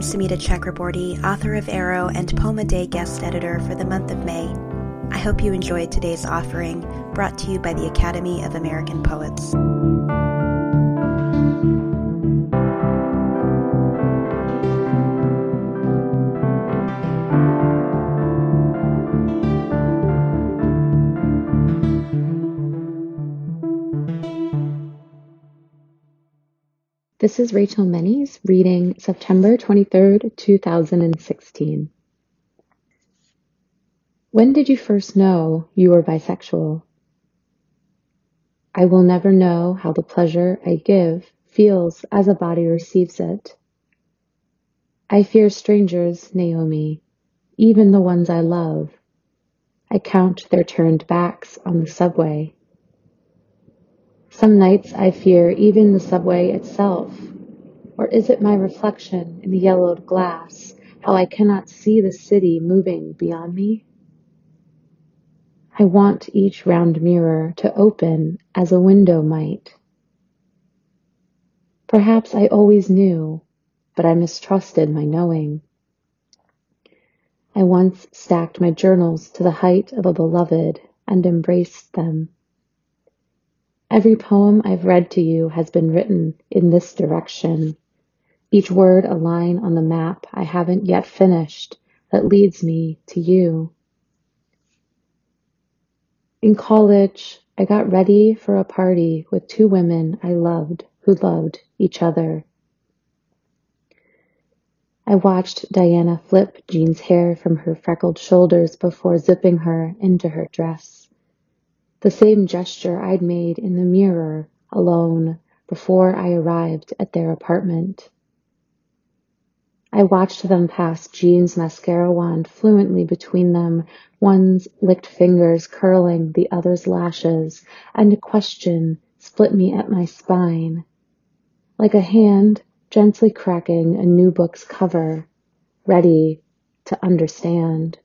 I'm Chakraborty, author of Arrow and Poem a Day guest editor for the month of May. I hope you enjoyed today's offering, brought to you by the Academy of American Poets. This is Rachel Mennies reading September 23rd, 2016. When did you first know you were bisexual? I will never know how the pleasure I give feels as a body receives it. I fear strangers, Naomi, even the ones I love. I count their turned backs on the subway. Some nights I fear even the subway itself. Or is it my reflection in the yellowed glass, how I cannot see the city moving beyond me? I want each round mirror to open as a window might. Perhaps I always knew, but I mistrusted my knowing. I once stacked my journals to the height of a beloved and embraced them. Every poem I've read to you has been written in this direction. Each word a line on the map I haven't yet finished that leads me to you. In college, I got ready for a party with two women I loved who loved each other. I watched Diana flip Jean's hair from her freckled shoulders before zipping her into her dress the same gesture I'd made in the mirror alone before I arrived at their apartment. I watched them pass Jean's mascara wand fluently between them, one's licked fingers curling the other's lashes, and a question split me at my spine. Like a hand gently cracking a new book's cover, ready to understand.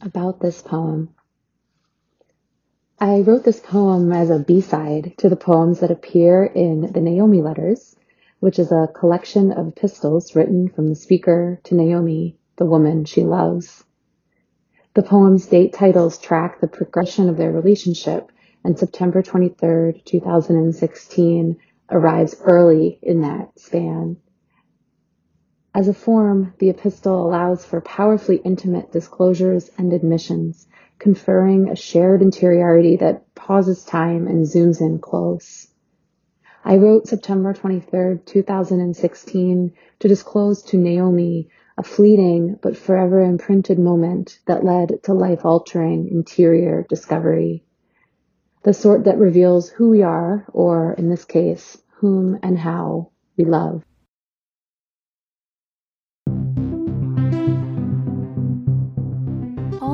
About this poem. I wrote this poem as a B-side to the poems that appear in the Naomi Letters, which is a collection of epistles written from the speaker to Naomi, the woman she loves. The poem's date titles track the progression of their relationship, and September 23rd, 2016 arrives early in that span. As a form, the epistle allows for powerfully intimate disclosures and admissions, conferring a shared interiority that pauses time and zooms in close. I wrote September 23rd, 2016 to disclose to Naomi a fleeting but forever imprinted moment that led to life altering interior discovery. The sort that reveals who we are, or in this case, whom and how we love.